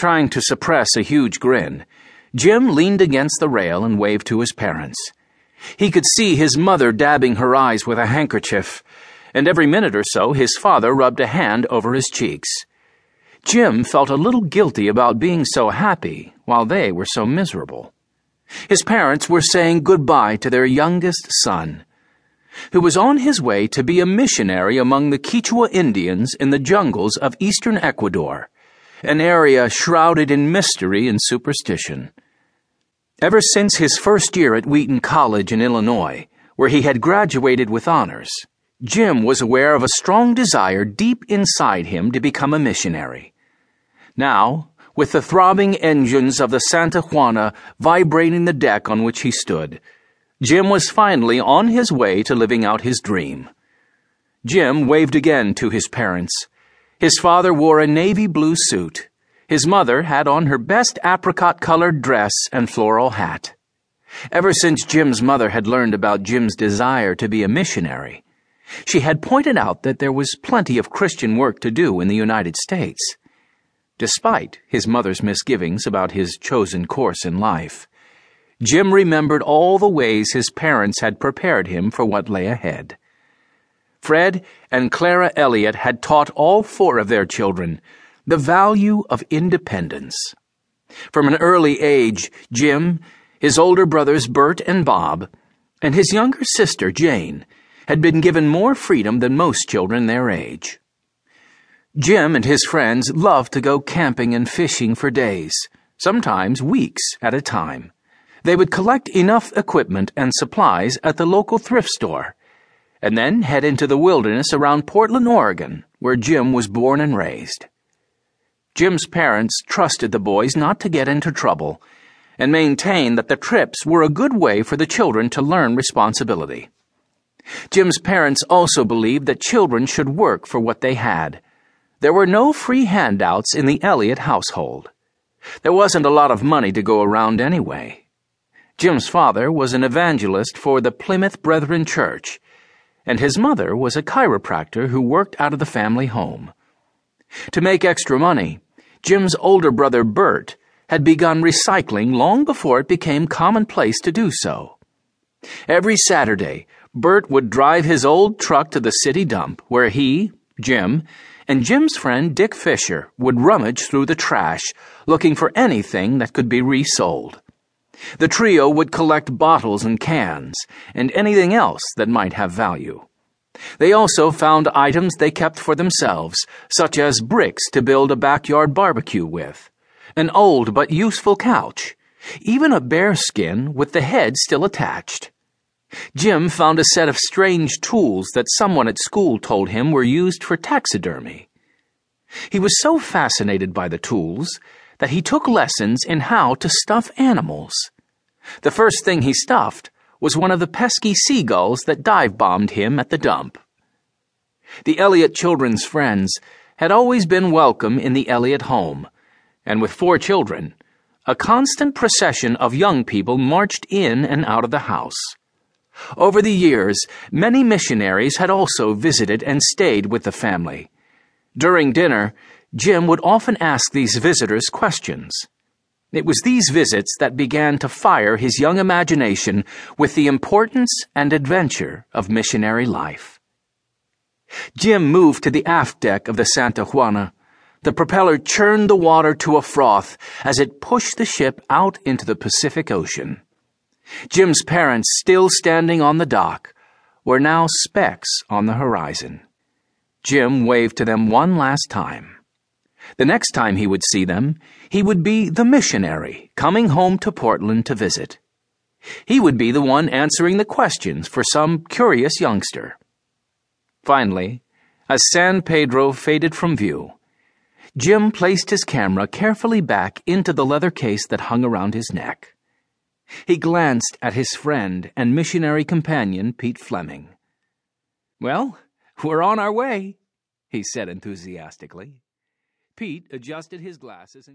Trying to suppress a huge grin, Jim leaned against the rail and waved to his parents. He could see his mother dabbing her eyes with a handkerchief, and every minute or so his father rubbed a hand over his cheeks. Jim felt a little guilty about being so happy while they were so miserable. His parents were saying goodbye to their youngest son, who was on his way to be a missionary among the Quichua Indians in the jungles of eastern Ecuador, an area shrouded in mystery and superstition. Ever since his first year at Wheaton College in Illinois, where he had graduated with honors, Jim was aware of a strong desire deep inside him to become a missionary. Now, with the throbbing engines of the Santa Juana vibrating the deck on which he stood, Jim was finally on his way to living out his dream. Jim waved again to his parents. His father wore a navy blue suit. His mother had on her best apricot colored dress and floral hat. Ever since Jim's mother had learned about Jim's desire to be a missionary, she had pointed out that there was plenty of Christian work to do in the United States. Despite his mother's misgivings about his chosen course in life, Jim remembered all the ways his parents had prepared him for what lay ahead. Fred and Clara Elliot had taught all four of their children the value of independence. From an early age, Jim, his older brothers Bert and Bob, and his younger sister Jane had been given more freedom than most children their age. Jim and his friends loved to go camping and fishing for days, sometimes weeks at a time. They would collect enough equipment and supplies at the local thrift store, and then head into the wilderness around Portland, Oregon, where Jim was born and raised. Jim's parents trusted the boys not to get into trouble and maintained that the trips were a good way for the children to learn responsibility. Jim's parents also believed that children should work for what they had. There were no free handouts in the Elliot household. There wasn't a lot of money to go around anyway. Jim's father was an evangelist for the Plymouth Brethren Church, and his mother was a chiropractor who worked out of the family home. To make extra money, Jim's older brother Bert had begun recycling long before it became commonplace to do so. Every Saturday, Bert would drive his old truck to the city dump where he, Jim, and Jim's friend Dick Fisher would rummage through the trash looking for anything that could be resold. The trio would collect bottles and cans and anything else that might have value. They also found items they kept for themselves, such as bricks to build a backyard barbecue with, an old but useful couch, even a bear skin with the head still attached. Jim found a set of strange tools that someone at school told him were used for taxidermy. He was so fascinated by the tools that he took lessons in how to stuff animals. The first thing he stuffed was one of the pesky seagulls that dive bombed him at the dump. The Elliot children's friends had always been welcome in the Elliot home, and with four children, a constant procession of young people marched in and out of the house. Over the years, many missionaries had also visited and stayed with the family. During dinner, Jim would often ask these visitors questions. It was these visits that began to fire his young imagination with the importance and adventure of missionary life. Jim moved to the aft deck of the Santa Juana. The propeller churned the water to a froth as it pushed the ship out into the Pacific Ocean. Jim's parents, still standing on the dock, were now specks on the horizon. Jim waved to them one last time. The next time he would see them, he would be the missionary coming home to Portland to visit. He would be the one answering the questions for some curious youngster. Finally, as San Pedro faded from view, Jim placed his camera carefully back into the leather case that hung around his neck. He glanced at his friend and missionary companion, Pete Fleming. Well, we're on our way, he said enthusiastically. Pete adjusted his glasses and